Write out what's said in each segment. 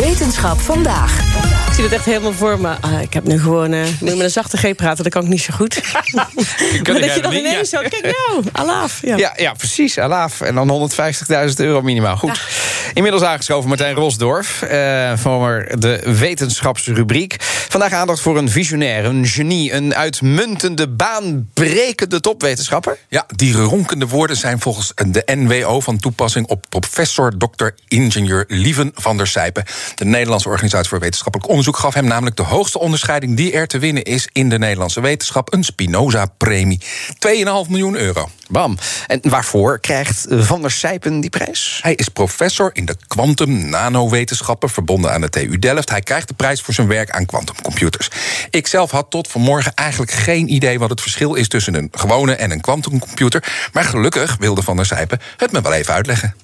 Wetenschap vandaag. Ik zie het echt helemaal voor me. Ah, ik heb nu gewoon. Uh, nu met een zachte G praten, dat kan ik niet zo goed. maar dat je dan ineens zo. Kijk nou, alaaf. Ja. Ja, ja, precies. Alaaf. En dan 150.000 euro minimaal. Goed. Inmiddels aangeschoven Martijn Rosdorf. Uh, voor de wetenschapsrubriek. Vandaag aandacht voor een visionair, een genie, een uitmuntende, baanbrekende topwetenschapper. Ja, die ronkende woorden zijn volgens de NWO van toepassing op professor Dr. Ingenieur Lieven van der Sijpen. De Nederlandse Organisatie voor Wetenschappelijk Onderzoek gaf hem namelijk de hoogste onderscheiding die er te winnen is in de Nederlandse wetenschap: een Spinoza-premie. 2,5 miljoen euro. Bam. En waarvoor krijgt Van der Sijpen die prijs? Hij is professor in de kwantum nanowetenschappen verbonden aan de TU Delft. Hij krijgt de prijs voor zijn werk aan kwantumcomputers. Ik zelf had tot vanmorgen eigenlijk geen idee wat het verschil is tussen een gewone en een kwantumcomputer. Maar gelukkig wilde Van der Sijpen het me wel even uitleggen.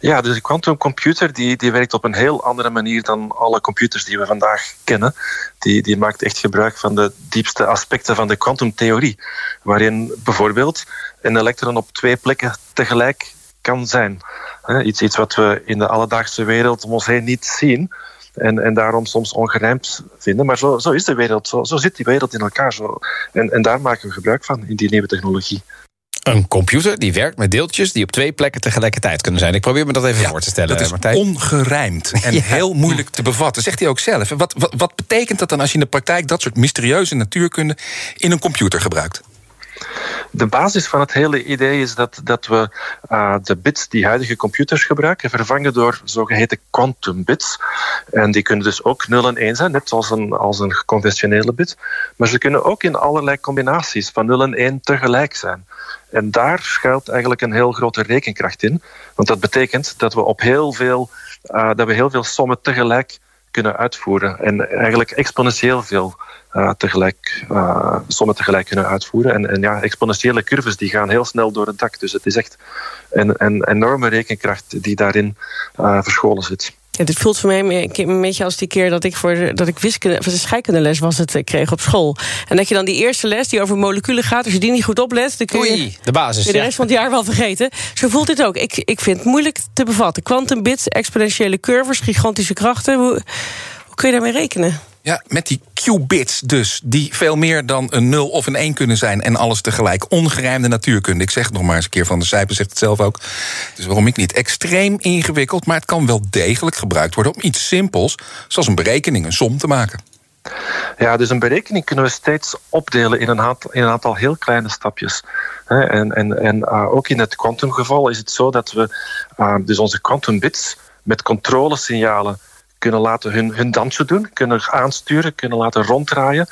Ja, dus een quantumcomputer die, die werkt op een heel andere manier dan alle computers die we vandaag kennen. Die, die maakt echt gebruik van de diepste aspecten van de kwantumtheorie. Waarin bijvoorbeeld een elektron op twee plekken tegelijk kan zijn. Iets, iets wat we in de alledaagse wereld om ons heen niet zien. En, en daarom soms ongerijmd vinden. Maar zo, zo is de wereld, zo, zo zit die wereld in elkaar. Zo. En, en daar maken we gebruik van in die nieuwe technologie. Een computer die werkt met deeltjes die op twee plekken tegelijkertijd kunnen zijn. Ik probeer me dat even voor te stellen. Dat is Martijn. ongerijmd en ja. heel moeilijk te bevatten, zegt hij ook zelf. Wat, wat, wat betekent dat dan als je in de praktijk dat soort mysterieuze natuurkunde in een computer gebruikt? De basis van het hele idee is dat, dat we uh, de bits die huidige computers gebruiken vervangen door zogeheten quantum bits. En die kunnen dus ook 0 en 1 zijn, net zoals een, als een conventionele bit. Maar ze kunnen ook in allerlei combinaties van 0 en 1 tegelijk zijn. En daar schuilt eigenlijk een heel grote rekenkracht in. Want dat betekent dat we op heel veel, uh, dat we heel veel sommen tegelijk kunnen uitvoeren. En eigenlijk exponentieel veel uh, tegelijk, uh, sommen tegelijk kunnen uitvoeren. En, en ja, exponentiële curves die gaan heel snel door het dak. Dus het is echt een, een enorme rekenkracht die daarin uh, verscholen zit. Ja, dit voelt voor mij een beetje als die keer dat ik voor de, dat ik wiskunde, of de scheikundeles was het kreeg op school. En dat je dan die eerste les die over moleculen gaat, als je die niet goed oplet, dan kun je Oei, de basis. de rest van het jaar wel vergeten. Zo voelt dit ook. Ik, ik vind het moeilijk te bevatten. Quantum bits, exponentiële curves, gigantische krachten. Hoe, hoe kun je daarmee rekenen? Ja, met die qubits dus, die veel meer dan een 0 of een 1 kunnen zijn... en alles tegelijk. Ongerijmde natuurkunde. Ik zeg het nog maar eens een keer, Van de Sijpen zegt het zelf ook. Dus waarom ik niet extreem ingewikkeld... maar het kan wel degelijk gebruikt worden om iets simpels... zoals een berekening, een som te maken. Ja, dus een berekening kunnen we steeds opdelen in een aantal, in een aantal heel kleine stapjes. En, en, en uh, ook in het kwantumgeval is het zo dat we uh, dus onze quantumbits met controlesignalen kunnen laten hun, hun dansje doen, kunnen aansturen, kunnen laten ronddraaien,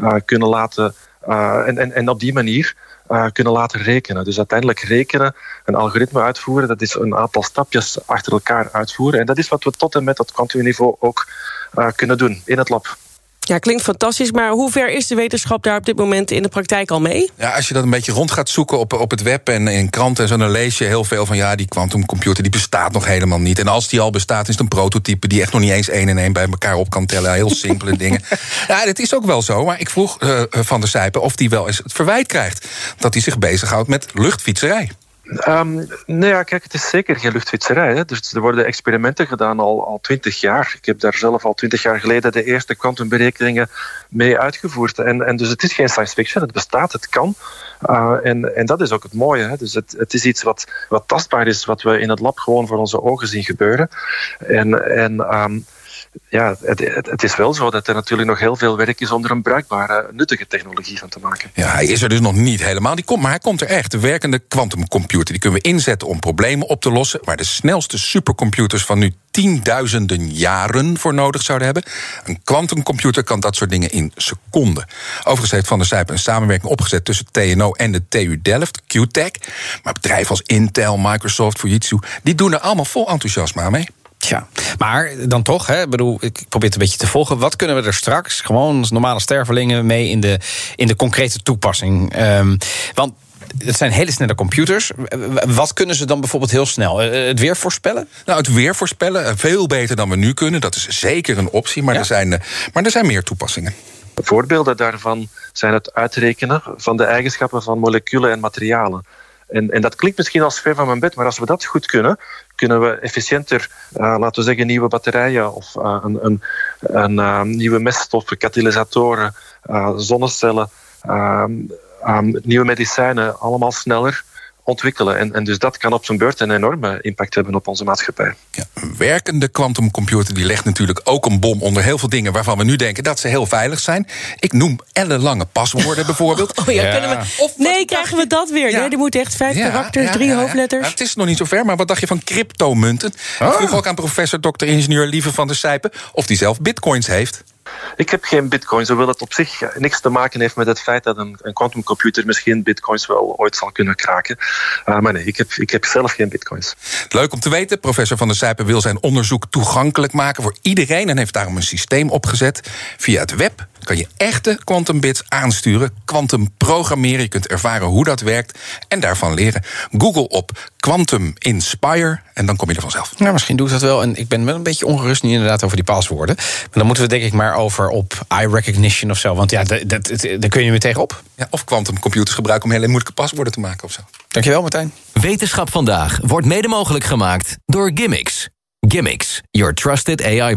uh, kunnen laten, uh, en, en, en op die manier uh, kunnen laten rekenen. Dus uiteindelijk rekenen, een algoritme uitvoeren, dat is een aantal stapjes achter elkaar uitvoeren. En dat is wat we tot en met dat kwantumniveau ook kunnen doen in het lab. Ja, klinkt fantastisch, maar hoe ver is de wetenschap daar op dit moment in de praktijk al mee? Ja, als je dat een beetje rond gaat zoeken op, op het web en in kranten en zo, dan lees je heel veel van ja, die quantumcomputer die bestaat nog helemaal niet. En als die al bestaat, is het een prototype die echt nog niet eens één en één bij elkaar op kan tellen. Heel simpele dingen. Ja, dat is ook wel zo. Maar ik vroeg uh, Van der Sijpen of die wel eens het verwijt krijgt dat hij zich bezighoudt met luchtfietserij. Um, nou ja, kijk, het is zeker geen luchtfietserij. Hè. Dus er worden experimenten gedaan al, al 20 jaar. Ik heb daar zelf al 20 jaar geleden de eerste kwantumberekeningen mee uitgevoerd. En, en dus het is geen science fiction, het bestaat, het kan. Uh, en, en dat is ook het mooie. Hè. Dus het, het is iets wat, wat tastbaar is, wat we in het lab gewoon voor onze ogen zien gebeuren. En, en um, ja, het, is wel zo dat er natuurlijk nog heel veel werk is om er een bruikbare, nuttige technologie van te maken. Ja, hij is er dus nog niet helemaal. Die komt, maar hij komt er echt. De werkende quantumcomputer. Die kunnen we inzetten om problemen op te lossen. Waar de snelste supercomputers van nu tienduizenden jaren voor nodig zouden hebben. Een quantumcomputer kan dat soort dingen in seconden. Overigens heeft Van der Sijpen een samenwerking opgezet tussen TNO en de TU Delft, QTech. Maar bedrijven als Intel, Microsoft, Fujitsu, die doen er allemaal vol enthousiasme aan mee. Tja, maar dan toch, hè, bedoel, ik probeer het een beetje te volgen. Wat kunnen we er straks, gewoon als normale stervelingen, mee in de, in de concrete toepassing? Um, want het zijn hele snelle computers. Wat kunnen ze dan bijvoorbeeld heel snel? Eh, het weer voorspellen? Nou, het weer voorspellen, eh, veel beter dan we nu kunnen. Dat is zeker een optie, maar, er, zijn, eh, maar er zijn meer toepassingen. Voorbeelden daarvan zijn het uitrekenen van de eigenschappen van moleculen en materialen. En, en, dat klinkt misschien als ver van mijn bed, maar als we dat goed kunnen, kunnen we efficiënter, uh, laten we zeggen, nieuwe batterijen of uh, een, een, een uh, nieuwe meststoffen, katalysatoren, zonnecellen, nieuwe medicijnen allemaal sneller ontwikkelen. En, en dus dat kan op zijn beurt een enorme impact hebben op onze maatschappij. Ja, een werkende quantumcomputer die legt natuurlijk ook een bom onder heel veel dingen waarvan we nu denken dat ze heel veilig zijn. Ik noem ellenlange paswoorden bijvoorbeeld. Oh ja, Kunnen we, of nee, krijgen we dat weer? Ja. Nee, er moet echt vijf ja, karakters, drie hoofdletters. het is nog niet zo ver, maar wat dacht je van cryptomunten? Oh. Ik vroeg ook aan professor Dr. Ingenieur Lieve van der Sijpen of die zelf bitcoins heeft. Ik heb geen bitcoins, hoewel het op zich niks te maken heeft met het feit dat een, een quantumcomputer misschien bitcoins wel ooit zal kunnen kraken. Uh, maar nee, ik heb, ik heb zelf geen bitcoins. Leuk om te weten. Professor Van der Sijpen wil zijn onderzoek toegankelijk maken voor iedereen en heeft daarom een systeem opgezet. Via het web kan je echte quantum bits aansturen, quantum programmeren. Je kunt ervaren hoe dat werkt en daarvan leren. Google op Quantum Inspire en dan kom je er vanzelf. Nou, misschien doe ik dat wel. En ik ben wel een beetje ongerust nu inderdaad over die paswoorden. Maar dan moeten we denk ik maar over op eye recognition of zo. Want ja, dat, dat, daar kun je weer tegenop. Ja, of quantumcomputers gebruiken om hele moeilijke paswoorden te maken of zo. Dankjewel Martijn. Wetenschap vandaag wordt mede mogelijk gemaakt door Gimmicks. Gimmicks, your trusted AI